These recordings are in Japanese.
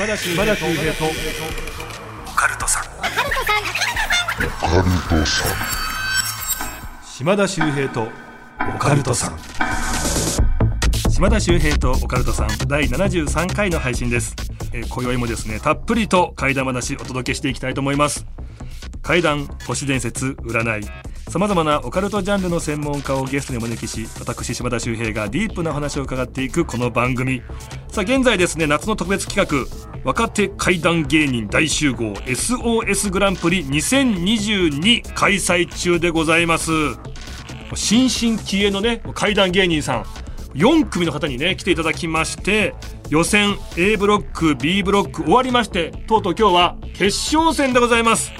島田秀平とオカルトさん。島田秀平とオカルトさん。島田秀平とオカルトさん。第73回の配信です、えー、今宵もですねたっぷりと怪談話お届けしていきたいと思います。怪談都市伝説占い。さまざまなオカルトジャンルの専門家をゲストにお招きし私島田秀平がディープな話を伺っていくこの番組。さあ現在ですね夏の特別企画若手怪談芸人大集合 SOS グランプリ2022開催中でございます。新進気鋭のね怪談芸人さん4組の方にね来ていただきまして予選 A ブロック B ブロック終わりましてとうとう今日は決勝戦でございます、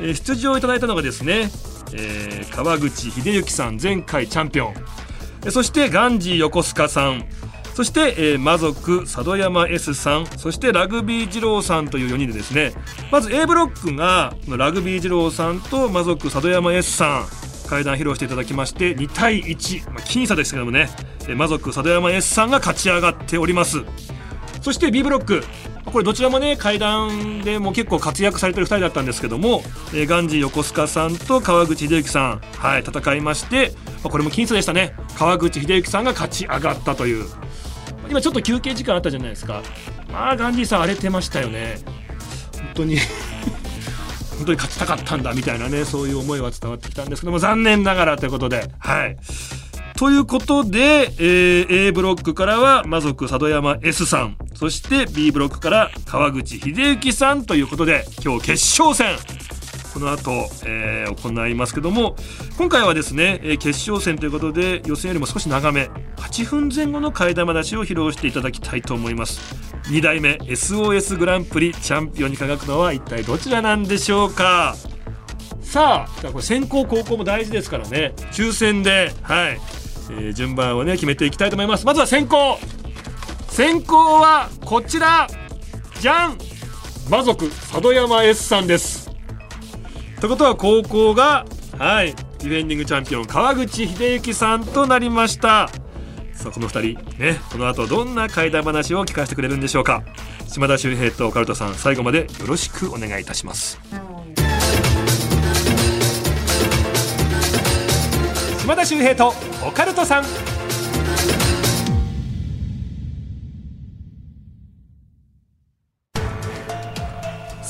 えー、出場いただいたのがですねえー、川口秀幸さん前回チャンピオン。そしてガンジー横須賀さんそして、えー、魔族佐渡山 S さんそしてラグビー二郎さんという4人でですねまず A ブロックがラグビー二郎さんと魔族佐渡山 S さん階段披露していただきまして2対1、まあ、僅差ですけどもね魔族佐渡山 S さんが勝ち上がっております。そして B ブロック。これどちらもね階段でも結構活躍されてる2人だったんですけども、えー、ガンジー横須賀さんと川口秀幸さん、はい、戦いまして、まあ、これも僅差でしたね。川口秀幸さんが勝ち上がったという。今ちょっと休憩時間あったじゃないですか。まあガンジーさん荒れてましたよね。本当に。本当に勝ちたかったんだみたいなねそういう思いは伝わってきたんですけども残念ながらということで。はい。ということで、えー、A ブロックからは魔族佐渡山 S さん。そして B ブロックから川口秀幸さんということで今日決勝戦この後、えー、行いますけども今回はですね、えー、決勝戦ということで予選よりも少し長め8分前後の替え玉出しを披露していただきたいと思います。2代目 SOS グランプリチャンピオンに輝くのは一体どちらなんでしょうか？さあこれ先攻後攻も大事ですからね。抽選ではい。えー、順番をね決めていきたいと思います。まずは先行先行はこちら。じゃん魔族佐渡山 S さんです。ということは高校がはいディフェンディングチャンピオン川口秀幸さんとなりました。さあこの2人ねこの後どんな怪談話を聞かせてくれるんでしょうか。島田秀平とオカルトさん最後までよろしくお願いいたします。島田秀平とオカルトさん。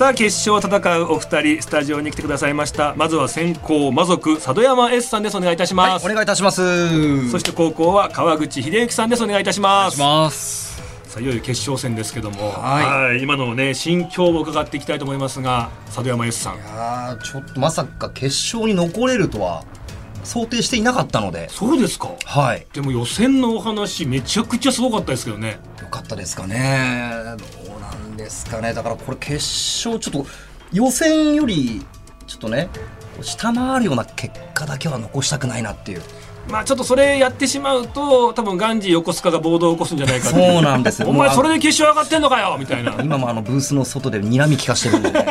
さあ決勝を戦うお二人スタジオに来てくださいました。まずは先行魔族佐渡山 S さんです。お願いいたします、はい、お願いいたします。そして高校は川口秀幸さんです。お願いいたします。ますさあいよいよ決勝戦ですけども、はい、今のね心境を伺っていきたいと思いますが佐渡山 S さん。いやちょっとまさか決勝に残れるとは想定していなかったので。そうですか。はい。でも予選のお話めちゃくちゃすごかったですけどね。よかったですかねなんですかね。だからこれ決勝ちょっと予選よりちょっとね下回るような結果だけは残したくないなっていう。まあちょっとそれやってしまうと多分ガンジー横須賀が暴動を起こすんじゃないかそうなんですよ。お前それで決勝上がってんのかよ！みたいな。今もあのブースの外で睨み聞かしてるんで、ね、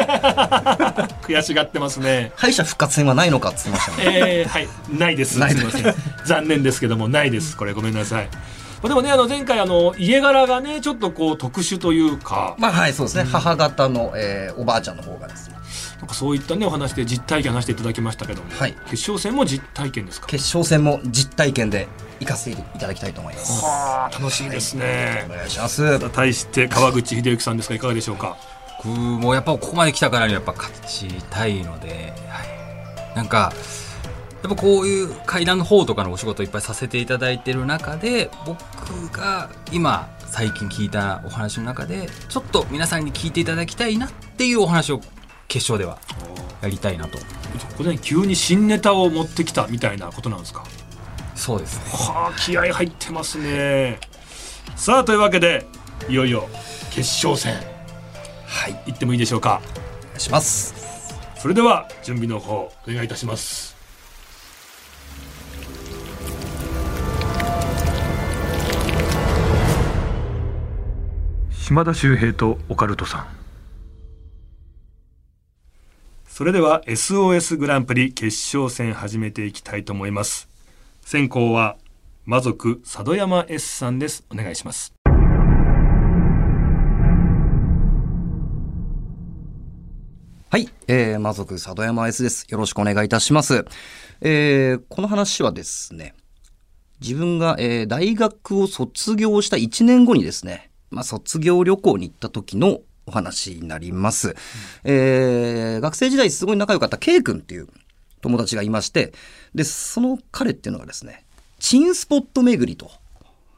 悔しがってますね。敗者復活戦はないのかって言ってましたね。えー、はい。ないです。す。みません。残念ですけどもないです。これごめんなさいでもねあの前回あの家柄がねちょっとこう特殊というか。まあはいそうですね、うん、母方の、えー、おばあちゃんの方がですね。なんかそういったねお話で実体験話していただきましたけども、はい、決勝戦も実体験ですか？決勝戦も実体験で行かせていただきたいと思います。はあ楽しみですね、はい、お願いします。対して川口秀幸さんですがいかがでしょうか？僕もやっぱここまで来たからにやっぱ勝ちたいので、はい、なんかやっぱこういう階段の方とかのお仕事いっぱいさせていただいてる中で僕が今最近聞いたお話の中でちょっと皆さんに聞いていただきたいなっていうお話を決勝ではやりたいなと。ここで急に新ネタを持ってきたみたいなことなんですか？そうですね。はあ気合入ってますね。さあというわけでいよいよ決勝戦。はい。行ってもいいでしょうか？お願いします。それでは準備の方お願いいたします島田秀平とオカルトさん。それでは SOS グランプリ決勝戦始めていきたいと思います。先行は魔族佐渡山 S さんです。お願いします。はい、えー、魔族佐渡山 S です。よろしくお願いいたします。えー、この話はですね、自分が、えー大学を卒業した1年後にですね、まあ、卒業旅行に行った時のお話になります。えー学生時代すごい仲良かった K 君っていう友達がいまして、で、その彼っていうのがですね、チンスポット巡りと、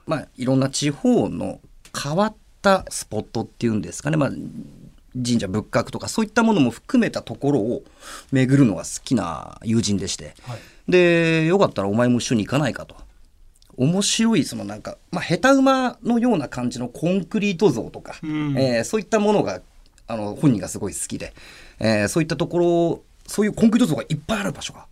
まあ、いろんな地方の変わったスポットっていうんですかね、まあ、神社仏閣とかそういったものも含めたところを巡るのが好きな友人でして、はい。でよかったらお前も一緒に行かないかと面白いそのなんか、まあ、下手馬のような感じのコンクリート像とか、うんえーそういったものがあの本人がすごい好きで、えーそういったところそういうコンクリート像がいっぱいある場所が、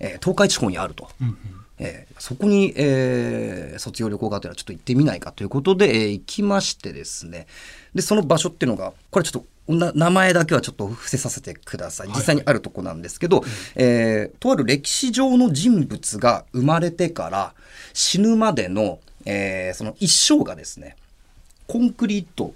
えー東海地方にあると。うんうんえーそこに、えー卒業旅行がてらちょっと行ってみないかということで、えー行きましてですね。でその場所っていうのがこれちょっとな名前だけはちょっと伏せさせてください。実際にあるとこなんですけど、えーとある歴史上の人物が生まれてから死ぬまでの、えーその一生がですねコンクリート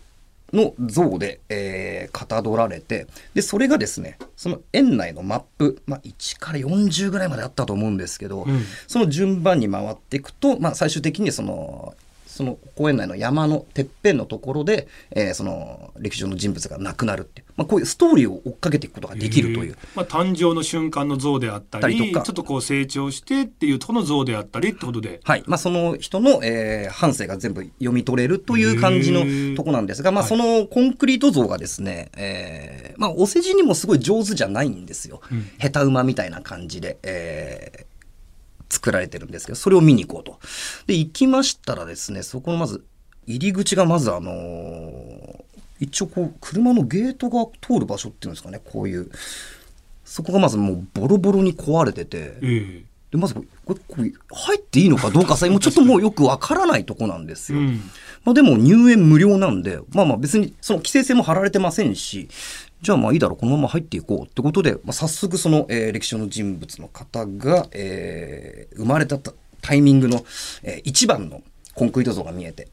の像で、えーかたどられてでそれがですねその園内のマップ、まあ、1から40ぐらいまであったと思うんですけど、うん。その順番に回っていくと、まあ、最終的にそのその公園内の山のてっぺんのところで、えーその歴史上の人物が亡くなるっていう、まあ、こういうストーリーを追っかけていくことができるという。まあ、誕生の瞬間の像であったりとかちょっとこう成長してっていうとこの像であったりってことではい。まあ、その人の、えー半生が全部読み取れるという感じのとこなんですが、まあ、はいそのコンクリート像がですね、えーまあ、お世辞にもすごい上手じゃないんですよ。うん下手馬みたいな感じで、えー作られてるんですけど、それを見に行こうと。で、行きましたらですね、そこのまず、入り口がまずあのー一応こう、車のゲートが通る場所っていうんですかね、こういう。そこがまずもうボロボロに壊れてて、えでまずこれこれ入っていいのかどうかさえもうちょっともうよくわからないとこなんですよ。えうんまあ、でも入園無料なんでまあまあ別にその規制線も張られてませんしじゃあまあいいだろうこのまま入っていこうってことで、まあ、早速その、えー歴史上の人物の方が、えー生まれたタタイミングの、えー一番のコンクリート像が見えて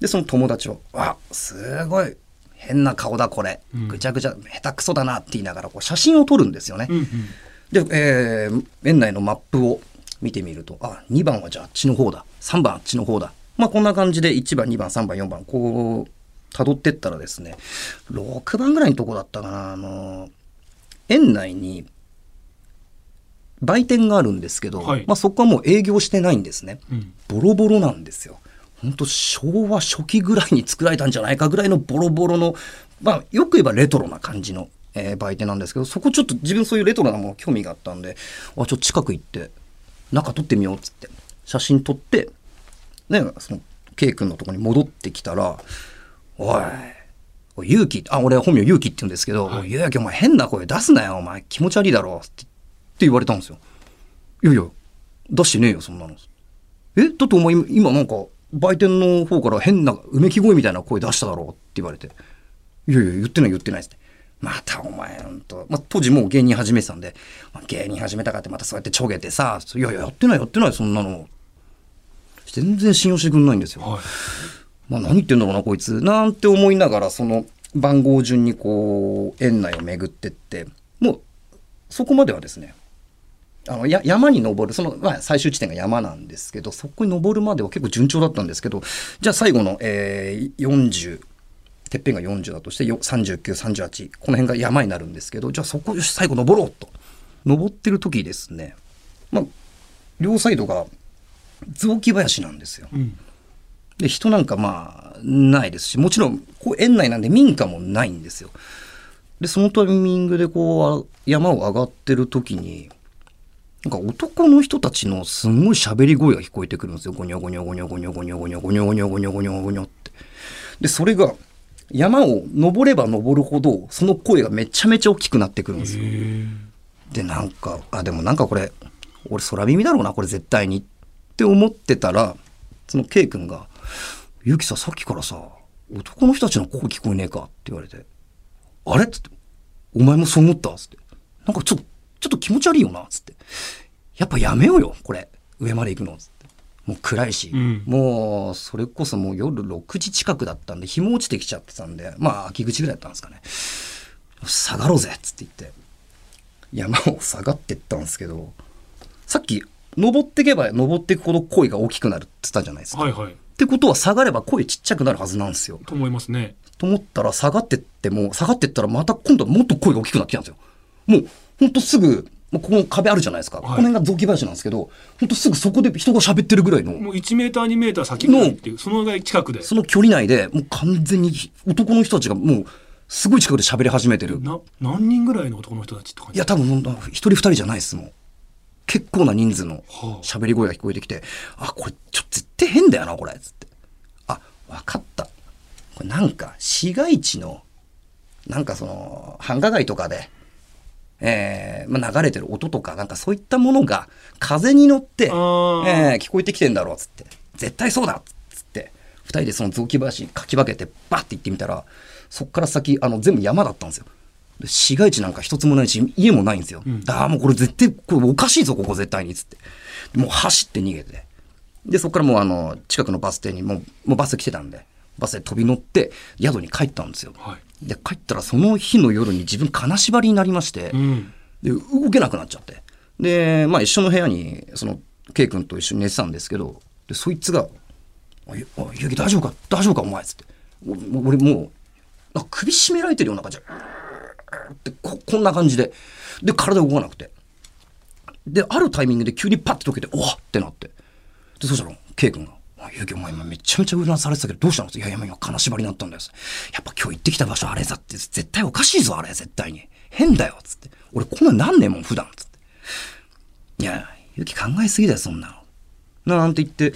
でその友達は「あすごい変な顔だこれうんぐちゃぐちゃ下手くそだな」って言いながらこう写真を撮るんですよね。うんうんで、えー園内のマップを見てみると、あ、2番はじゃああっちの方だ。3番あっちの方だ。まあこんな感じで1番、2番、3番、4番、こう、辿ってったらですね、6番ぐらいのとこだったかな、あの、園内に売店があるんですけど、はいまあそこはもう営業してないんですね。うんボロボロなんですよ。本当昭和初期ぐらいに作られたんじゃないかぐらいのボロボロの、まあよく言えばレトロな感じの、えー売店なんですけど、そこちょっと自分そういうレトロなもの興味があったんで、あ、ちょっと近く行って、中撮ってみようっつって、写真撮って、ね、その、K 君のとこに戻ってきたら、おい、勇気、あ、俺本名勇気って言うんですけど、はいおい勇気お前変な声出すなよ、お前気持ち悪いだろ、ってって言われたんですよ。いやいや、出してねえよ、そんなの。えだってお前今今なんか売店の方から変なうめき声みたいな声出しただろうって言われて。いやいや、言ってない言ってないって。またお前、ほんと。まあ、当時もう芸人始めてたんで、まあ芸人始めたかってまたそうやってちょげてさ、いやいや、やってないやってない、そんなの。全然信用してくんないんですよ。はいまあ何言ってんだろうなこいつ。なんて思いながらその番号順にこう園内を巡ってってもうそこまではですねあのや山に登るその、まあ、最終地点が山なんですけどそこに登るまでは結構順調だったんですけどじゃあ最後の、えー40てっぺんが40だとして3938この辺が山になるんですけどじゃあそこよし最後登ろうと。登ってる時ですね。まあ両サイドが雑木林なんですよ。うん。で人なんかまあないですしもちろんこう園内なんで民家もないんですよ。でそのタイミングでこう山を上がってる時になんか男の人たちのすんごい喋り声が聞こえてくるんですよ。ゴニョゴニョゴニョゴニョゴニョゴニョゴニョゴニョゴニョゴニョゴニョって。でそれが山を登れば登るほどその声がめちゃめちゃ大きくなってくるんですよ。でなんかあでもなんかこれ俺空耳だろうなこれ絶対にって思ってたらその K 君が「ゆきささっきからさ男の人たちの声聞こえねえか?」って言われて「あれ?」っつって「お前もそう思った?」っつって「なんかちょっとちょっと気持ち悪いよな」っつって「やっぱやめようよこれ。上まで行くの」っつって。もう暗いし、うん。もうそれこそもう夜6時近くだったんで日も落ちてきちゃってたんで。まあ秋口ぐらいだったんですかね下がろうぜっつって言って、山を下がってったんですけど、さっき、登っていけば登っていくほど声が大きくなるって言ったじゃないですか。はいはい。ってことは下がれば声ちっちゃくなるはずなんですよ。と思いますね。と思ったら下がってっても、下がってったらまた今度はもっと声が大きくなってきたんですよ。もう、ほんとすぐ、もうこの壁あるじゃないですか。いこの辺が雑木林なんですけど、ほんとすぐそこで人が喋ってるぐらいの、もう1メーター2メーター先ぐらいっていう、そのぐらい近くで。その距離内でもう完全に男の人たちがもう、すごい近くで喋り始めてる。な、何人ぐらいの男の人たちって感じ？いや、多分一人二人じゃないですもん。結構な人数のはあ喋り声が聞こえてきて、あ、これちょっと絶対変だよな、これ。つって。あ、わかった。これなんか、市街地の、なんかその、繁華街とかで、えーまあ、流れてる音とか、なんかそういったものが風に乗って、えあーー聞こえてきてんだろう、つって。絶対そうだつって。二人でその雑木林かき分けて、バッて行ってみたら、そっから先、あの、全部山だったんですよ。で市街地なんか一つもないし、家もないんですよ。んああ、もうこれ絶対、これおかしいぞ、ここ絶対に、つって。もう走って逃げて。で、そこからもうあの、近くのバス停に、もう、もうバス来てたんで、バスで飛び乗って、宿に帰ったんですよ。はい。で、帰ったらその日の夜に自分金縛りになりまして、うん。で、動けなくなっちゃって。で、まあ一緒の部屋に、その、ケイ君と一緒に寝てたんですけど、で、そいつが、おい、おいゆうき大丈夫か？大丈夫か？お前つって。俺もう、首絞められてるような感じってこ、こんな感じで。で、体動かなくて。で、あるタイミングで急にパッて溶けて、おわってなって。で、そしたら、ケイ君が、あゆうきお前今めちゃめちゃうなされてたけど、どうしたの？いやいや、今金縛りになったんだよ。やっぱ今日行ってきた場所あれだって、絶対おかしいぞ、あれ、絶対に。変だよ、つって。俺こんなんなんねえもん、普段、つって。いや、ゆうき考えすぎだよ、そんなの。なんて言って、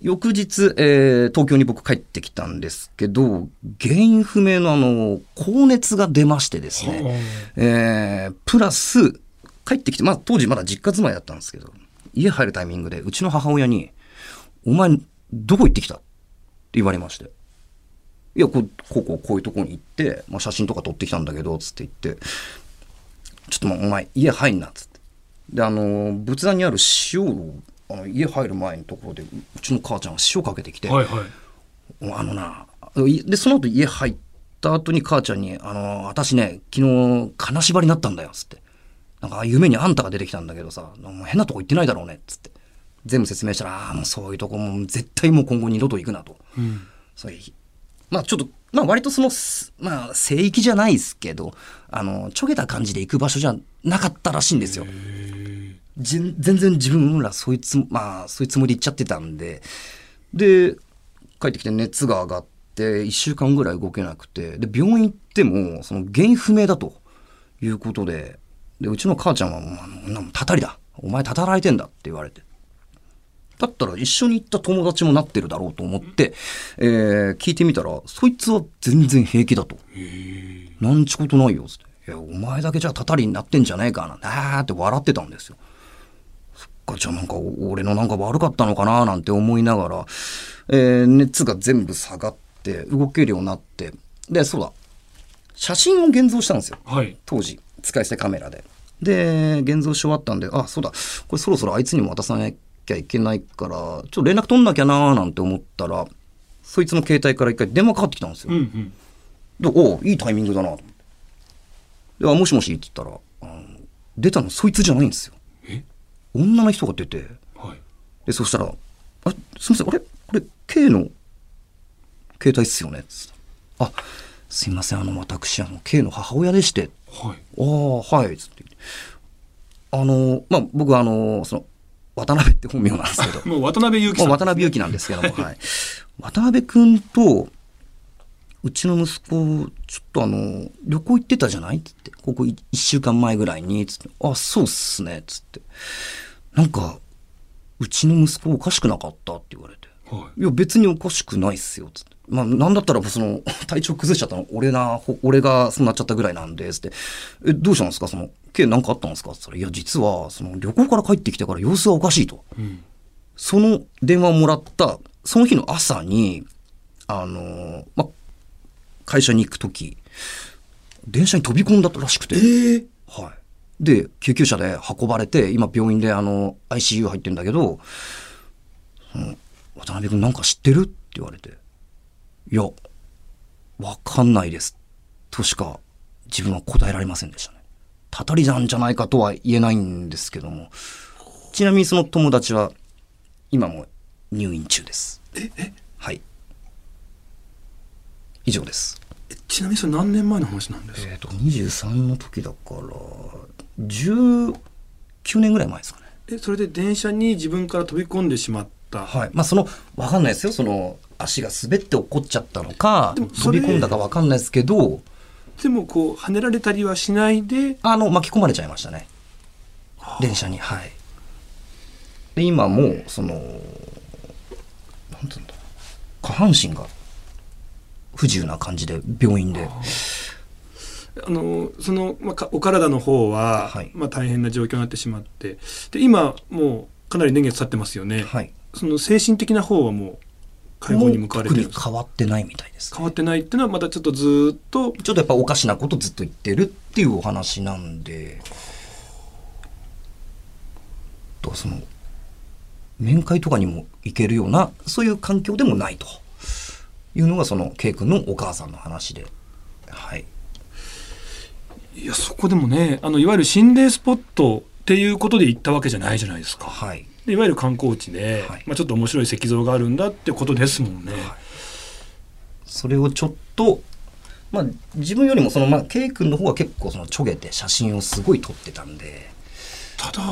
翌日、えー東京に僕帰ってきたんですけど、原因不明のあの、高熱が出ましてですね、えープラス、帰ってきて、まあ当時まだ実家住まいだったんですけど、家入るタイミングで、うちの母親に、お前、どこ行ってきたって言われまして。いや、こう、こうこう、こういうとこに行って、まあ写真とか撮ってきたんだけど、つって言って、ちょっとまあお前、家入んな、つって。で、あの、仏壇にある塩を、あの家入る前のところで、ううちの母ちゃんが塩かけてきて、はいはい。あのな、いで、その後家入った後に母ちゃんに、あの、私ね、昨日金縛りになったんだよ、つって。なんか夢にあんたが出てきたんだけどさ、もう変なとこ行ってないだろうね、つって。全部説明したら、ああ、もうそういうとこもう絶対もう今後二度と行くなと。うん。そういうまあちょっと、まあ割とその、すまあ聖域じゃないですけど、あの、ちょげた感じで行く場所じゃなかったらしいんですよ。全然自分らそいつ、まあそういうつもりで行っちゃってたんで、で、帰ってきて熱が上がって、1週間ぐらい動けなくて、で、病院行っても、その原因不明だということで、で、うちの母ちゃんはもう、たたりだ。お前たたられてんだって言われて。だったら一緒に行った友達もなってるだろうと思って、えー聞いてみたら、そいつは全然平気だと。なんちことないよ、つって。いや、お前だけじゃたたりになってんじゃねえかな。あーって笑ってたんですよ。か、じゃあなんかお俺のなんか悪かったのかななんて思いながら、えー熱が全部下がって、動けるようになって。で、そうだ。写真を現像したんですよ。はい。当時使い捨てカメラで。で、現像し終わったんで、あ、そうだ、これそろそろあいつにも渡さなきゃいけないから、ちょっと連絡取んなきゃなーなんて思ったら、そいつの携帯から一回電話かかってきたんですよ。うんうん。で、おういいタイミングだなと思って。で、あ、もしもしって言ったら、出たのそいつじゃないんですよ。え女の人が出て、はい。で、そしたら、あ、すみません、あれ？これ、K の携帯っすよね？つってあ、すいません、あの、私、あの、K の母親でして、はい。ああ、はい、つって。あの、まあ、僕はあの、その、渡辺って本名なんですけど、もう渡辺裕樹まあ、さん。渡辺裕樹なんですけども、はい。渡辺くんと、うちの息子、ちょっとあの、旅行行ってたじゃない？つって。ここい一週間前ぐらいに、つって。あ、そうっすね、つって。なんか、うちの息子おかしくなかったって言われて。はい。いや、別におかしくないっすよ、つって。まあ、なんだったら、その、体調崩しちゃったの、俺な、ほ俺がそうなっちゃったぐらいなんで、つって。え、どうしたんですか？その、K なんかあったんですか？つったら、いや、実は、その、旅行から帰ってきてから様子がおかしいと。うん。その電話をもらった、その日の朝に、あの、ま、会社に行くとき、電車に飛び込んだらしくて。はい。で、救急車で運ばれて、今病院であの、ICU 入ってるんだけど、渡辺君なんか知ってる？って言われて、いや、わかんないです。としか自分は答えられませんでしたね。たたりなんじゃないかとは言えないんですけども。ちなみにその友達は今も入院中です。ええ？はい。以上です。えちなみにそれ何年前の話なんですか、えっ、と、23の時だから、19年ぐらい前ですかね。えそれで電車に自分から飛び込んでしまった、はい。まあ、その、わかんないですよ。その、足が滑って落っこっちゃったのか飛び込んだかわかんないですけど、でもこう跳ねられたりはしないで？あの、巻き込まれちゃいましたね。電車に。はい。で、今もう、その、なんていうんだ下半身が不自由な感じで、病院で。あのその、まあか、お体の方は、はい。まあ、大変な状況になってしまって。で今もうかなり年月経ってますよね、はい。その精神的な方はもう解放に向かわれてる変わってないみたいです、ね。変わってないっていうのはまたちょっとずーっと。ちょっとやっぱおかしなことずっと言ってるっていうお話なんで、とその、面会とかにも行けるような、そういう環境でもないというのが、その、K 君のお母さんの話で。はい。いやそこでもねあのいわゆる心霊スポットっていうことで行ったわけじゃないじゃないですか。はい。でいわゆる観光地で、はいまあ、ちょっと面白い石像があるんだってことですもんね。それをちょっと、まあ、自分よりもその、まあ、K 君の方は結構その、ちょげて写真をすごい撮ってたんで、ただ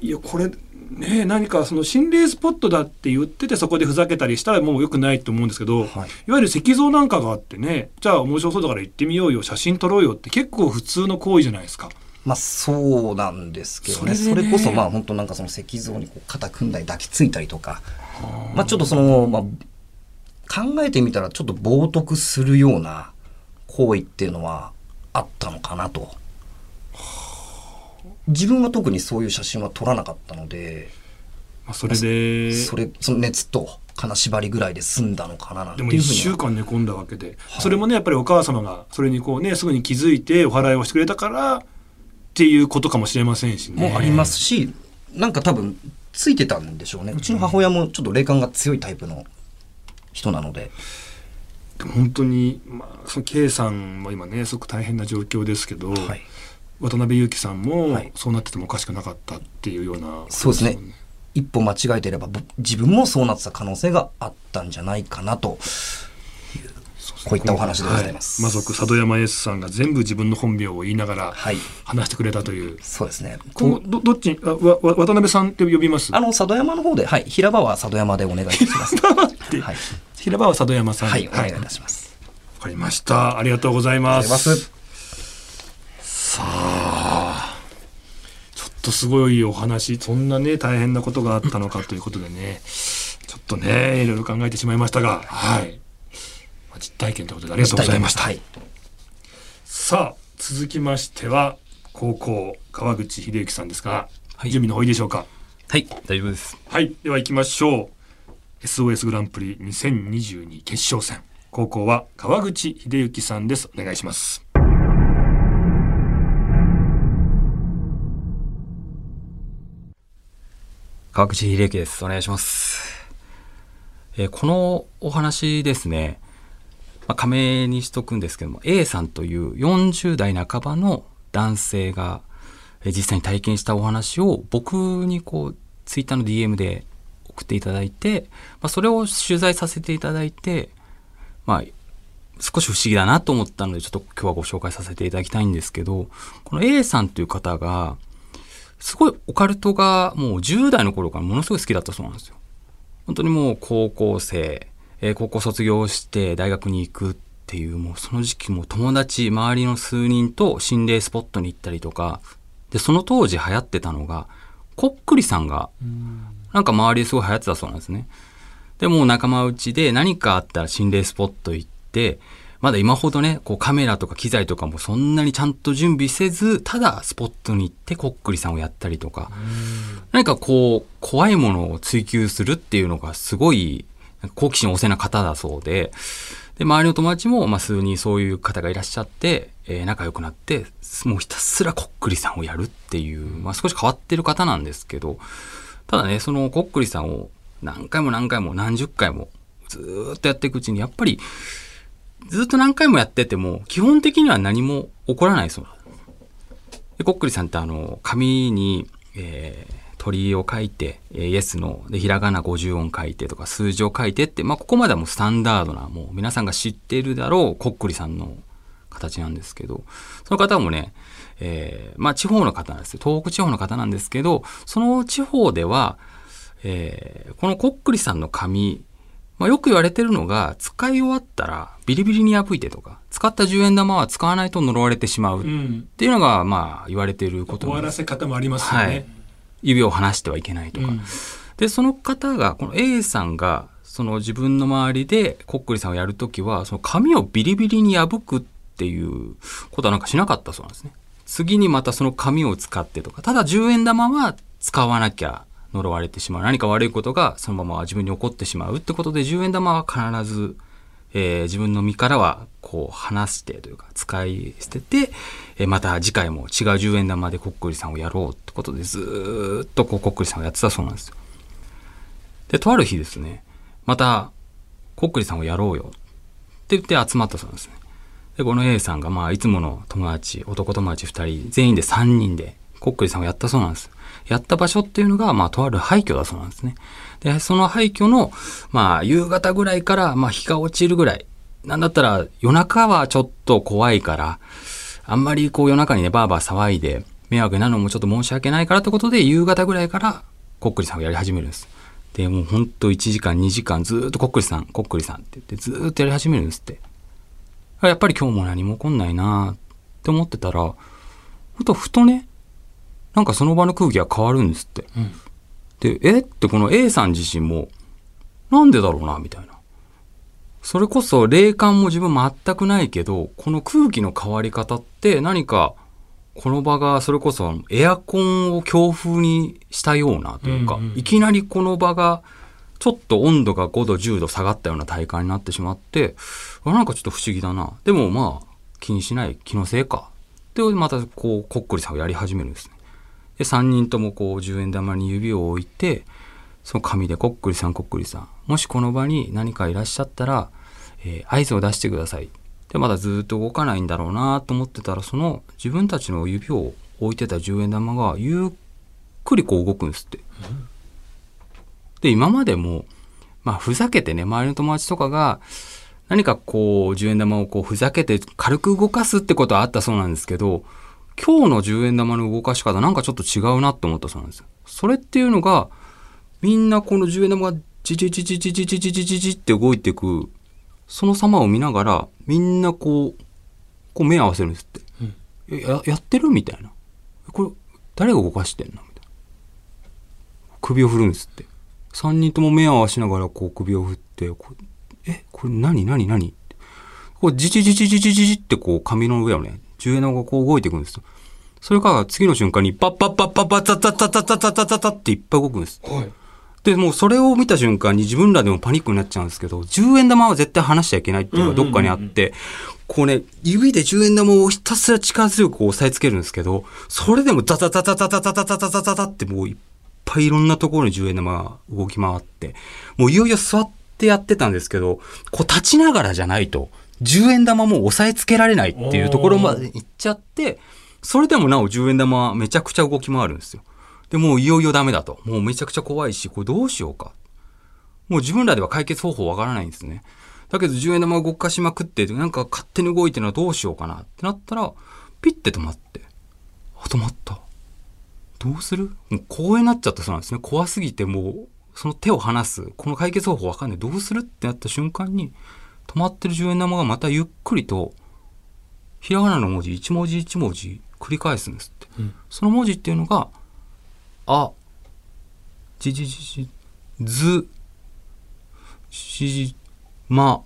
いやこれね何かその心霊スポットだって言っててそこでふざけたりしたらもう良くないと思うんですけど、はいい、わゆる石像なんかがあってねじゃあ面白そうだから行ってみようよ写真撮ろうよって結構普通の行為じゃないですか。まあそうなんですけどね。そそれでねれこそまあ本当なんかその石像にこう肩組んだり抱きついたりとか、まあちょっとその、まあ考えてみたらちょっと冒涜するような行為っていうのはあったのかなと。自分は特にそういう写真は撮らなかったので、まあ、それでそれ、その熱と金縛りぐらいで済んだのかななんてでも1いうふうには。週間寝込んだわけで、それもねやっぱりお母様がそれにこうねすぐに気づいてお祓いをしてくれたからっていうことかもしれませんしね。もありますし、なんか多分ついてたんでしょうね。うちの母親もちょっと霊感が強いタイプの人なので。でも本当に、まあ、その K さんも今ねすごく大変な状況ですけど、はい。渡辺裕樹さんもはいそうなっててもおかしくなかったっていうような、そうですね。一歩間違えてれば、ぼ自分もそうなってた可能性があったんじゃないかなと。こういったお話でございます。はい魔族佐渡山 S さんが全部自分の本名を言いながらはい。話してくれたという。そうですね。今後どどっちにあわわ渡辺さんって呼びます？あの、佐渡山の方で、はい。平場は佐渡山でお願いします。はい。平場は佐渡山さんはい。お願いいわたします。かりましたありがとうございあますりがとうございます。さあちょっとすごいお話そんなね大変なことがあったのかということでねちょっとねいろいろ考えてしまいましたがはい、まあ実体験ということでありがとうございました、はい。さあ続きましては高校川口秀之さんですが、はい。準備の方いいでしょうか？はい、大丈夫です。はいでは行きましょう。SOS グランプリ2022決勝戦。高校は川口秀之さんです。お願いします川口秀之です。お願いします。えーこのお話ですね、まあ、仮名にしとくんですけども、A さんという40代半ばの男性が、えー実際に体験したお話を僕にこう、ツイッターの DM で送っていただいて、まあ、それを取材させていただいて、まあ、少し不思議だなと思ったので、ちょっと今日はご紹介させていただきたいんですけど、この A さんという方が、すごいオカルトがもう10代の頃からものすごい好きだったそうなんですよ。本当にもう高校生、えー高校卒業して大学に行くっていう、もうその時期もう友達、周りの数人と心霊スポットに行ったりとか、で、その当時流行ってたのが、こっくりさんが、なんか周りですごい流行ってたそうなんですね。で、もう仲間内で何かあったら心霊スポット行って、まだ今ほどね、こうカメラとか機材とかもそんなにちゃんと準備せず、ただスポットに行ってこっくりさんをやったりとか、何かこう、怖いものを追求するっていうのがすごい、好奇心旺盛な方だそうで、で、周りの友達も、まあ、数人そういう方がいらっしゃって、えー仲良くなって、もうひたすらこっくりさんをやるっていう、まあ、少し変わってる方なんですけど、ただね、そのこっくりさんを何回も何回も何十回もずーっとやっていくうちに、やっぱり、ずっと何回もやってても、基本的には何も起こらないそうなんで、こっくりさんってあの、紙に、えー、鳥を書いて、えー、イエスの、で、ひらがな50音書いてとか、数字を書いてって、まあ、ここまではもうスタンダードな、もう皆さんが知ってるだろう、こっくりさんの形なんですけど、その方もね、えー、まあ、地方の方なんですよ。東北地方の方なんですけど、その地方では、えー、このこっくりさんの紙、まあ、よく言われてるのが、使い終わったらビリビリに破いてとか、使った10円玉は使わないと呪われてしまうっていうのが、まあ、言われていること終わらせ方もありますよね。はい、指を離してはいけないとか。うん、で、その方が、この A さんが、その自分の周りでこっくりさんをやるときは、その紙をビリビリに破くっていうことはなんかしなかったそうなんですね。次にまたその紙を使ってとか、ただ10円玉は使わなきゃ呪われてしまう。何か悪いことがそのまま自分に起こってしまうってことで、10円玉は必ず、えー、自分の身からはこう離してというか使い捨てて、えー、また次回も違う10円玉でこっくりさんをやろうってことでずっとこうこっくりさんをやってたそうなんですよ。で、とある日ですね、またこっくりさんをやろうよって言って集まったそうなんですね。で、この A さんが、まあ、いつもの友達、男友達2人、全員で3人で、こっくりさんをやったそうなんです。やった場所っていうのが、まあ、とある廃墟だそうなんですね。で、その廃墟の、まあ、夕方ぐらいから、まあ、日が落ちるぐらい。なんだったら、夜中はちょっと怖いから、あんまりこう夜中にね、バーバー騒いで、迷惑なのもちょっと申し訳ないからってことで、夕方ぐらいから、こっくりさんをやり始めるんです。で、もうほんと1時間、2時間、ずっとこっくりさん、こっくりさんって言って、ずっとやり始めるんですって。やっぱり今日も何も起こんないなって思ってたら、ほんとふとね、なんかその場の空気が変わるんですって。うん、で、えってこの A さん自身も、なんでだろうなみたいな。それこそ霊感も自分全くないけど、この空気の変わり方って何か、この場がそれこそエアコンを強風にしたようなというか、うんうん、いきなりこの場がちょっと温度が5度、10度下がったような体感になってしまって、なんかちょっと不思議だな。でもまあ、気にしない気のせいか。で、またこう、こっくりさんをやり始めるんですね。で、3人ともこう、10円玉に指を置いて、その紙でこっくりさん、こっくりさん。もしこの場に何かいらっしゃったら、えー、合図を出してください。で、まだずっと動かないんだろうなと思ってたら、その自分たちの指を置いてた10円玉がゆっくりこう動くんですって。で、今までも、まあ、ふざけてね、周りの友達とかが、何かこう、10円玉をこう、ふざけて軽く動かすってことはあったそうなんですけど、今日の10円玉の動かし方なんかちょっと違うなって思ったそうなんですよ。それっていうのが、みんなこの10円玉がチチチチチチチチチチチって動いていく、その様を見ながら、みんなこう、こう目合わせるんですって。うん、や、やってるみたいな。これ、誰が動かしてんの？みたいな。首を振るんですって。3人とも目を合わしながらこう首を振って、こえ、これ何何何？こうじちじちじちじちってこう紙の上をね、10円玉がこう動いていくんです。それから次の瞬間にパッパッパッパッパッタッタッタッタッタッタッタッタっていっぱい動くんです。はい。で、もうそれを見た瞬間に自分らでもパニックになっちゃうんですけど、10円玉は絶対離しちゃいけないっていうのがどっかにあって、こうね、指で10円玉をひたすら力強く押さえつけるんですけど、それでもダダダダダダダダダダダダってもういっぱいいろんなところに10円玉が動き回って、もういよいよ座ってやってたんですけど、こう立ちながらじゃないと、10円玉も押さえつけられないっていうところまで行っちゃって、それでもなお10円玉はめちゃくちゃ動き回るんですよ。で、もういよいよダメだと。もうめちゃくちゃ怖いし、これどうしようか。もう自分らでは解決方法わからないんですね。だけど10円玉動かしまくって、なんか勝手に動いてるのはどうしようかなってなったら、ピッて止まって。あ、止まった。どうする？もう公園になっちゃったそうなんですね。怖すぎてもう、その手を離す。この解決方法わかんない。どうする？ってなった瞬間に、止まってる10円玉がまたゆっくりと、ひらがなの文字、一文字一文字繰り返すんですって。うん、その文字っていうのが、あ、じじじじ、ず、しじ、ま、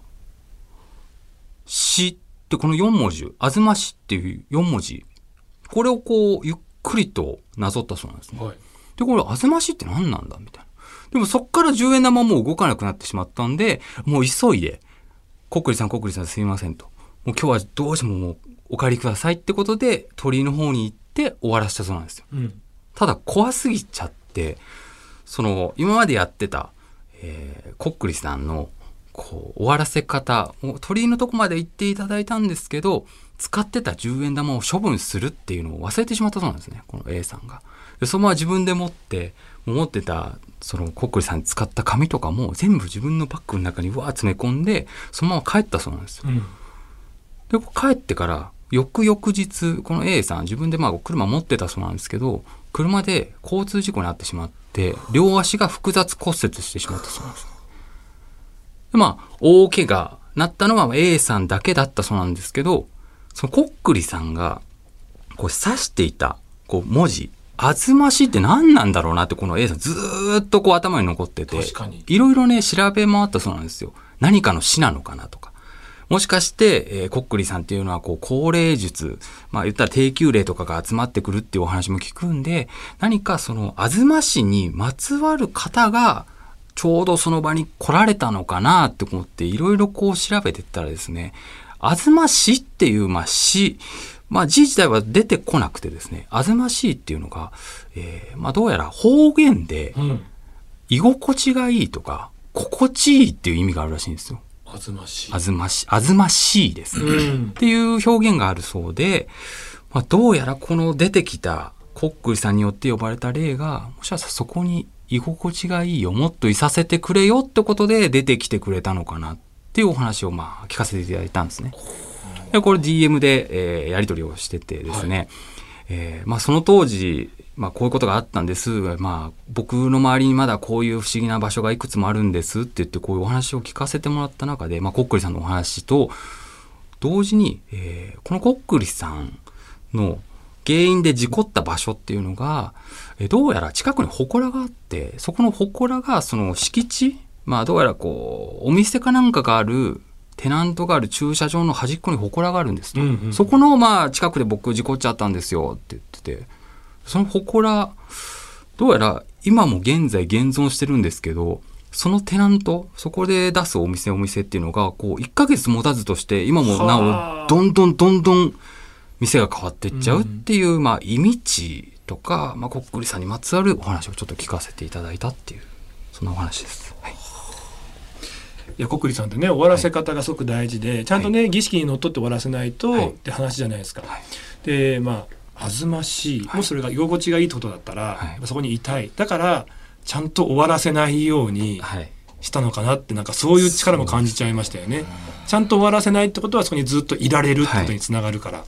しってこの4文字、あずましっていう4文字、これをこうゆっくりとなぞったそうなんですね。はい、で、これ、あぜましって何なんだみたいな。でもそっから10円玉もう動かなくなってしまったんで、もう急いで、コックリさん、コックリさんすいませんと。もう今日はどうしてももうお帰りくださいってことで、鳥居の方に行って終わらせたそうなんですよ。うん、ただ怖すぎちゃって、その、今までやってた、えー、コックリさんの、こう、終わらせ方、鳥居のとこまで行っていただいたんですけど、使ってた10円玉を処分するっていうのを忘れてしまったそうなんですね、この A さんが。で、そのまま自分で持って、もう持ってた、その、コックリさんに使った紙とかも全部自分のバッグの中にうわー詰め込んで、そのまま帰ったそうなんですよ。うんで、帰ってから、翌々日、この A さん、自分でまあ車持ってたそうなんですけど、車で交通事故に遭ってしまって、両足が複雑骨折してしまったそうなんです。で、まあ、大怪我なったのは A さんだけだったそうなんですけど、そのコックリさんが、こう指していた、こう文字、あずましって何なんだろうなってこの A さんずーっとこう頭に残ってて、いろいろね、調べ回ったそうなんですよ。何かの死なのかなとか。もしかして、えーコックリさんっていうのは、こう、高齢術、まあ言ったら低級霊とかが集まってくるっていうお話も聞くんで、何かその、あずま市にまつわる方が、ちょうどその場に来られたのかなって思って、いろいろこう調べてったらですね、あずま市っていう、まあ市、まあ字自体は出てこなくてですね、あずま市っていうのが、えーまあどうやら方言で、うん居心地がいいとか、心地いいっていう意味があるらしいんですよ。あずましいあずまし、あずましいですね。うんっていう表現があるそうで、まあ、どうやらこの出てきたコックリさんによって呼ばれた霊が、もしかしたらそこに居心地がいいよ、もっといさせてくれよってことで出てきてくれたのかなっていうお話をまあ聞かせていただいたんですね。でこれ DM で、えーやり取りをしててですね、えーまあ、その当時、まあ、こういうことがあったんです。まあ、僕の周りにまだこういう不思議な場所がいくつもあるんですって言って、こういうお話を聞かせてもらった中で、まあ、コックリさんのお話と、同時に、えーこのコックリさんの原因で事故った場所っていうのが、えーどうやら近くに祠があって、そこの祠がその敷地、まあどうやらこう、お店かなんかがある、テナントがある駐車場の端っこに祠があるんですと。うんうんそこのまあ近くで僕事故っちゃったんですよって言ってて、その祠、どうやら今も現在現存してるんですけど、そのテナント、そこで出すお店お店っていうのが、こう、1ヶ月持たずとして、今もなはあお、どんどんどんどん店が変わっていっちゃうっていう、まあ、意味地とか、まあ、こっくりさんにまつわるお話をちょっと聞かせていただいたっていう、そんなお話です。はい。いやコックリさんってね終わらせ方がすごく大事で、ちゃんとね、儀式にのっとって終わらせないと、はい。って話じゃないですか。はい。でまああずましい、はい。もしそれが居心地がいいってことだったら、そこにいたい。だからちゃんと終わらせないようにはい。したのかなってなんかそういう力も感じちゃいましたよね。ちゃんと終わらせないってことはそこにずっといられるってことにつながるから。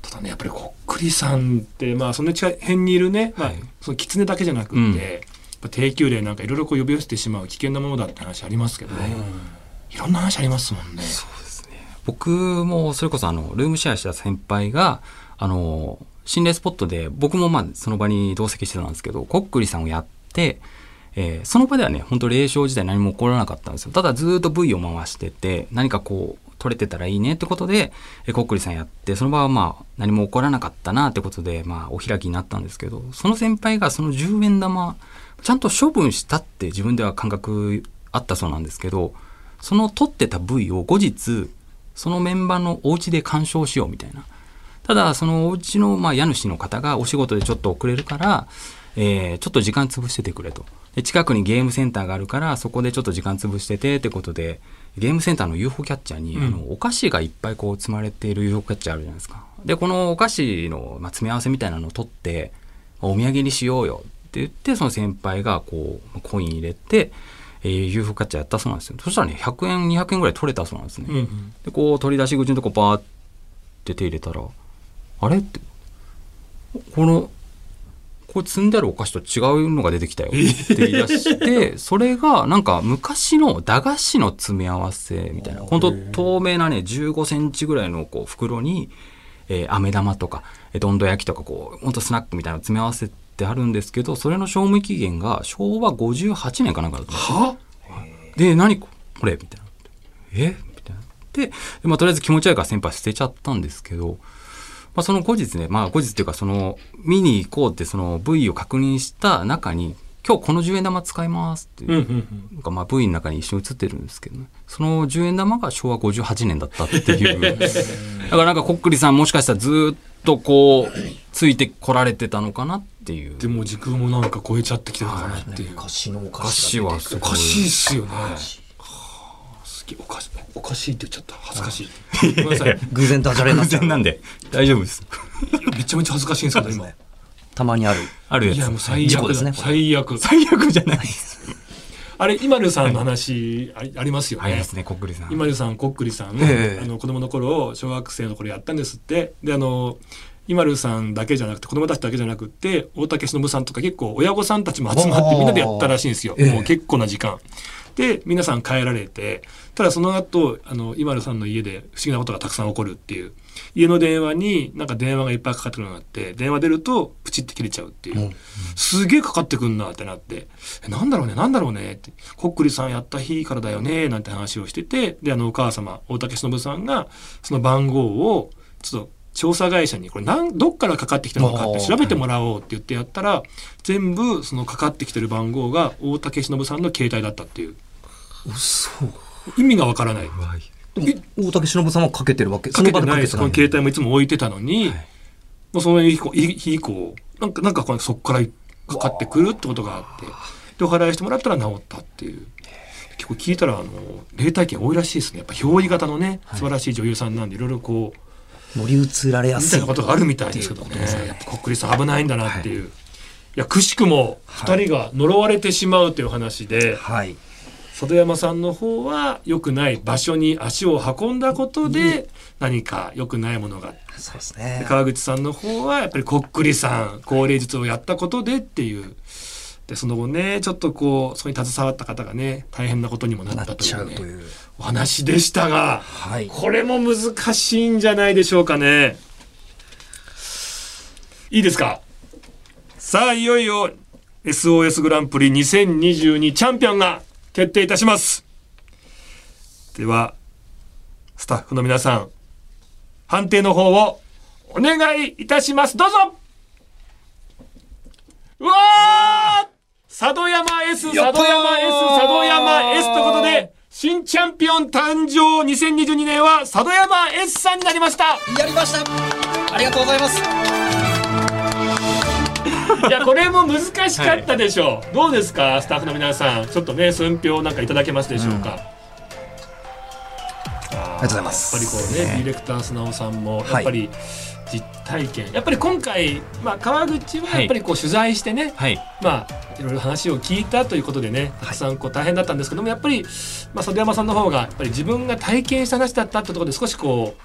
ただねやっぱりこっくりさんってまあその近辺にいるね、まあはい。その狐だけじゃなくて、うん低級霊なんかいろいろこう呼び寄せてしまう危険なものだって話ありますけど、い、ろんな話ありますもんね。そうですね。僕もそれこそあの、ルームシェアした先輩が、あの、心霊スポットで、僕もまあその場に同席してたんですけど、コックリさんをやって、えーその場ではね、本当霊障自体何も起こらなかったんですよ。ただずーっと V を回してて、何かこう、取れてたらいいねってことで、えーコックリさんやって、その場はまあ何も起こらなかったなってことで、まあお開きになったんですけど、その先輩がその10円玉、ちゃんと処分したって自分では感覚あったそうなんですけど、その取ってた部位を後日、そのメンバーのお家で鑑賞しようみたいな。ただ、そのお家の、まあ、家主の方がお仕事でちょっと遅れるから、えーちょっと時間潰しててくれと。で近くにゲームセンターがあるから、そこでちょっと時間潰しててってことで、ゲームセンターの UFO キャッチャーに、うんあのお菓子がいっぱいこう積まれている UFO キャッチャーあるじゃないですか。で、このお菓子の、まあ、詰め合わせみたいなのを取って、お土産にしようよって言って、その先輩がこう、コイン入れて、えー UFO キャッチャーやったそうなんですよ。そしたらね、100円、200円ぐらい取れたそうなんですね。うんうんで、こう、取り出し口のとこバーって手入れたら、あれって、この、これ積んであるお菓子と違うのが出てきたよ。って言い出して、それがなんか昔の駄菓子の詰め合わせみたいな、本当透明なね、15センチぐらいのこう袋に、えー飴玉とか、えーどんど焼きとか、こう、本当スナックみたいなの詰め合わせてあるんですけど、それの賞味期限が昭和58年かなんかだったんですよはで、何これ？みたいな。え？みたいな。で、まあ、とりあえず気持ち悪いから先輩捨てちゃったんですけど、まあ、その後日ね、まあ、後日っていうか、その、見に行こうって、その V を確認した中に、今日この10円玉使いますっていう、うまあ V の中に一緒に写ってるんですけどね。その10円玉が昭和58年だったっていう。だからなんかこっくりさんもしかしたらずーっとこう、ついてこられてたのかなっていう。でも時空もなんか超えちゃってきてるのかなっていう。昔のおお菓菓子はすごいおかしいっすよね。かしいって言っちゃった。恥ずかしい。ごめんなさい。偶然ダジャレになっちゃう。偶然なんで大丈夫です。めちゃめちゃ恥ずかしいんですけど今。たまにある。あるやつ。いやもう最悪だ、事故ですねこれ。最悪最悪じゃない。あれ今るさんの話ありありますよね。ありますねこっくりさん。今るさんこっくりさん、ええ。あの子供の頃小学生の頃やったんですって。であの今るさんだけじゃなくて子供たちだけじゃなくって大竹しのぶさんとか結構親御さんたちも集まってみんなでやったらしいんですよ、ええ。もう結構な時間。で皆さん帰られてただその後あの今るさんの家で不思議なことがたくさん起こるっていう。家の電話になんか電話がいっぱいかかってくるのがあって電話出るとプチって切れちゃうっていう、すげえかかってくんなってなってえなんだろうねなんだろうねって。こっくりさんやった日からだよねなんて話をしててであのお母様大竹しのぶさんがその番号をちょっと調査会社にこれなんどっからかかってきたのかって調べてもらおうって言ってやったら全部そのかかってきてる番号が大竹しのぶさんの携帯だったっていう嘘意味がわからない。大竹しのぶさんはかけてるわけかけてないです。そこの携帯もいつも置いてたのに、もうその日以降、なんか、なんかそこからかかってくるってことがあって、で、お払いしてもらったら治ったっていう。結構聞いたら、あの、霊体験多いらしいですね。やっぱ表意型のね、素晴らしい女優さんなんで、いろいろこう、乗り移られやみすいたいなことがあるみたいですけどね。やっぱこっくりさん危ないんだなっていう。いや、くしくも、二人が呪われてしまうという話で、はい。里山さんの方は良くない場所に足を運んだことで何か良くないものが。そうですでね川口さんの方はやっぱりこっくりさん高齢術をやったことでっていうでその後ねちょっとこうそこに携わった方がね大変なことにもななったという,、ね、いう。お話でしたがはい。これも難しいんじゃないでしょうかね。いいですか？さあいよいよ SOS グランプリ2022チャンピオンが決定いたします。ではスタッフの皆さん判定の方をお願いいたします。どうぞ。うわー佐渡山 S 佐渡山 S 佐渡山 S ということで新チャンピオン誕生2022年は佐渡山 S さんになりました。やりました。ありがとうございます。いやこれも難しかったでしょう、どうですかスタッフの皆さん。ちょっとね寸評なんかいただけますでしょうか、あありがとうございます。やっぱりこうねディレクター素直さんもやっぱり実体験、やっぱり今回、まあ、川口はやっぱりこう取材してね、はい。まあいろいろ話を聞いたということでねたくさんこう大変だったんですけどもやっぱり、まあ、佐渡山さんの方がやっぱり自分が体験した話だったってところで少しこう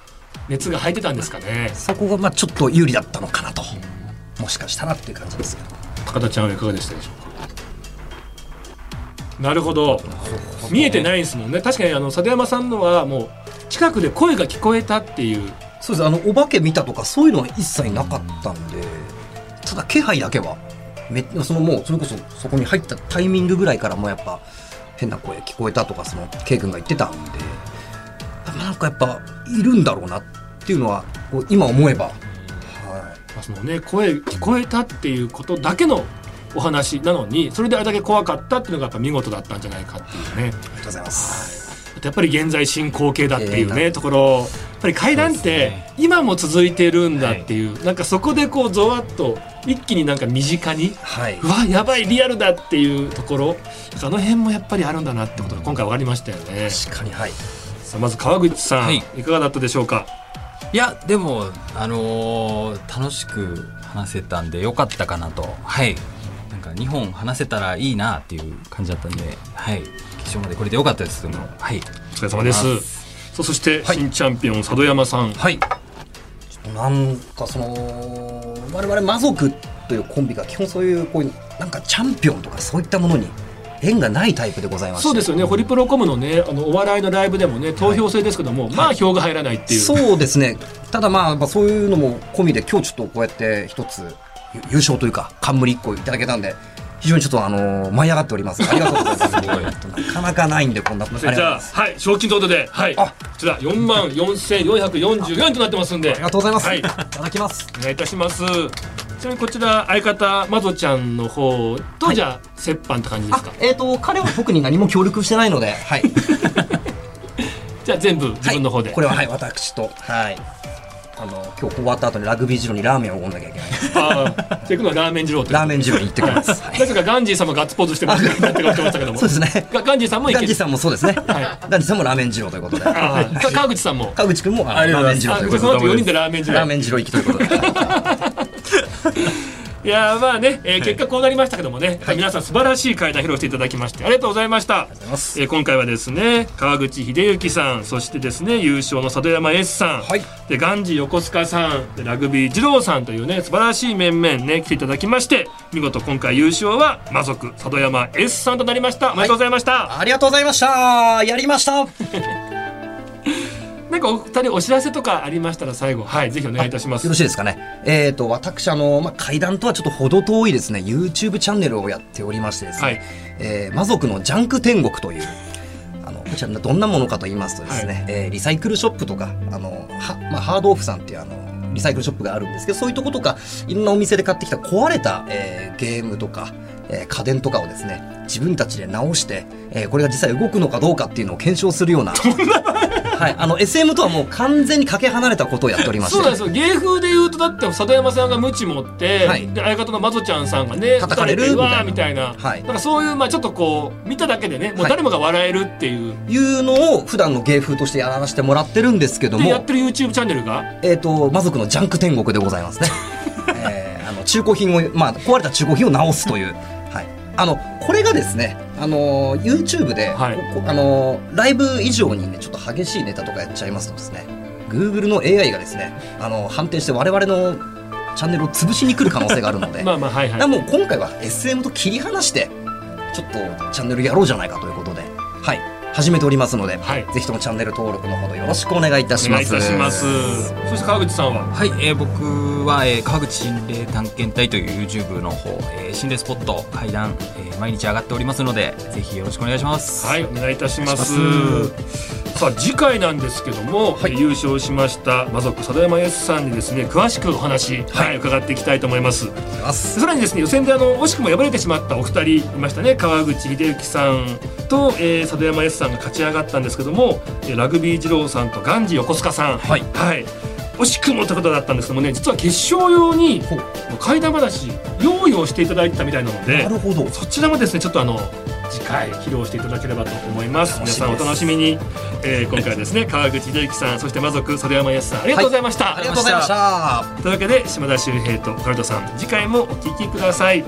熱が入ってたんですかね。そこがまあちょっと有利だったのかなと。もしかしたらっていう感じですけど。高田ちゃんはいかがでしたでしょうか？なるほど。見えてないんですもんね。確かにあの佐渡山さんのはもう近くで声が聞こえたっていうそうです。あのお化け見たとかそういうのは一切なかったんでただ気配だけはめそのもうそれこそそこに入ったタイミングぐらいからもうやっぱ変な声聞こえたとかその K 君が言ってたんでなんかやっぱいるんだろうなっていうのはこう今思えば、はい、まあそのね声聞こえたっていうことだけのお話なのにそれであれだけ怖かったっていうのがやっぱ見事だったんじゃないかっていうね。ありがとうございます。やっぱり現在進行形だっていうね、えーところ。やっぱり階段ってね。今も続いてるんだっていう、なんかそこでこうゾワッと一気になんか身近にはい、うわやばいリアルだっていうところ。あの辺もやっぱりあるんだなってことが今回分かりましたよね。確かにはい。さあまず川口さん、はい。い、かがだったでしょうか？いやでもあのー楽しく話せたんでよかったかなと。はい。なんか2本話せたらいいなっていう感じだったんではい決勝までこれでよかったです。でもはい。お疲れ様です。そしてはい。新チャンピオン佐渡山さん、はい。なんかその我々魔族というコンビが基本そういうこういうなんかチャンピオンとかそういったものに縁がないタイプでございまして。そうですよね。ホリプロコムのねあのお笑いのライブでもね投票制ですけども、まあ票が入らないっていう、そうですね。ただまあそういうのも込みで今日ちょっとこうやって一つゆ優勝というか冠一個いただけたんで非常にちょっとあの舞い上がっております。ありがとうございます。なかなかないんでこんなじゃはい賞金ということではい。こあちら4万4444円となってますんで。ありがとうございます、はい。い、ただきます。お願いいたします。ちなみにこちら相方まぞちゃんの方と、はい。じゃあ折半って感じですか？あえっ、と彼は特に何も協力してないので。はい。じゃあ全部自分の方で、はい、これははい私と。はいあの今日終わった後にラグビー汁にラーメンをおごんなきゃいけない。ああじゃあ行くのはラーメン二郎というラーメン汁に行ってきます、はい。なぜかガンジーさんもガッツポーズしてますねなって言ってましたけどもそうですね。ガガンジーさんもいける。ガンジさんもそうですね、ガンジさんもラーメン二郎ということで、川口さんも。川口君もラーメン二郎ということあこの後4人でラーメン二郎で。ラーメン二郎行きということで いやーまあね、えー結果こうなりましたけどもね、皆さん素晴らしい会談披露していただきましてありがとうございました。えー今回はですね川口秀幸さんそしてですね優勝の佐渡山 S さん、はい。でガンジ横須賀さんでラグビー二郎さんというね素晴らしい面々ね来ていただきまして見事今回優勝は魔族佐渡山 S さんとなりました。おめでとうございました、ありがとうございました。やりました なんかお二人お知らせとかありましたら最後。はいぜひお願いいたします。よろしいですかね。えっ、と、私、あの、まあ、階段とはちょっと程遠いですね、YouTube チャンネルをやっておりましてですね、はい。えー魔族のジャンク天国という、あの、こちらどんなものかと言いますとですね、はい。えーリサイクルショップとか、あの、は、まあ、ハードオフさんっていうあの、リサイクルショップがあるんですけど、そういうとことか、いろんなお店で買ってきた壊れた、えーゲームとか、えー家電とかをですね、自分たちで直して、えーこれが実際動くのかどうかっていうのを検証するような、はい、あの、SM とはもう完全にかけ離れたことをやっておりまして、そうなんですよ。芸風で言うとだって佐渡山さんが鞭持って、はい。で相方のまぞちゃんさんがね叩かれるわーみみたいな、はい。なんかそういうまあちょっとこう見ただけでねもうはい。誰もが笑えるっていう、いうのを普段の芸風としてやらせてもらってるんですけども。でやっ、てる YouTube チャンネルが？えっ、と、魔族のジャンク天国でございますね。えーあの、中古品を、まあ、壊れた中古品を直すという。はい。あの、これがですね、あの、YouTube で、はい。あの、ライブ以上にね、ちょっと激しいネタとかやっちゃいますとですね、Google の AI がですね、あの、判定して我々のチャンネルを潰しに来る可能性があるので、まあまあはいはい。もう今回は SM と切り離してちょっとチャンネルやろうじゃないかということではい始めておりますので、はい。ぜひともチャンネル登録のほどよろしくお願いいたしお願いますいたします。そして川口さんは？はい、えー僕は、えー川口心霊探検隊という YouTube の方、えー心霊スポット階段、えー毎日上がっておりますのでぜひよろしくお願いします。はいお願いいたします。お願いしさあ次回なんですけども、はい。優勝しました魔族佐渡山 S さんにですね詳しくお話、はい。はい伺っていきたいと思います。ます。さらにですね予選であの惜しくも敗れてしまったお二人いましたね。川口秀幸さんと、えー、佐渡山 S さんが勝ち上がったんですけどもえーラグビー二郎さんとガンジ横須賀さん。はい。はい。惜しくもということだったんですけどもね実は決勝用に怪談話用意をしていただいてたみたいなのでなるほど。そちらもですねちょっとあの次回披露していただければと思います。皆さんお楽しみに、えー今回はですね川口秀幸さんそして魔族佐渡山康さんありがとうございました、ありがとうございました。というわけで島田秀平とオカルトさん次回もお聞きください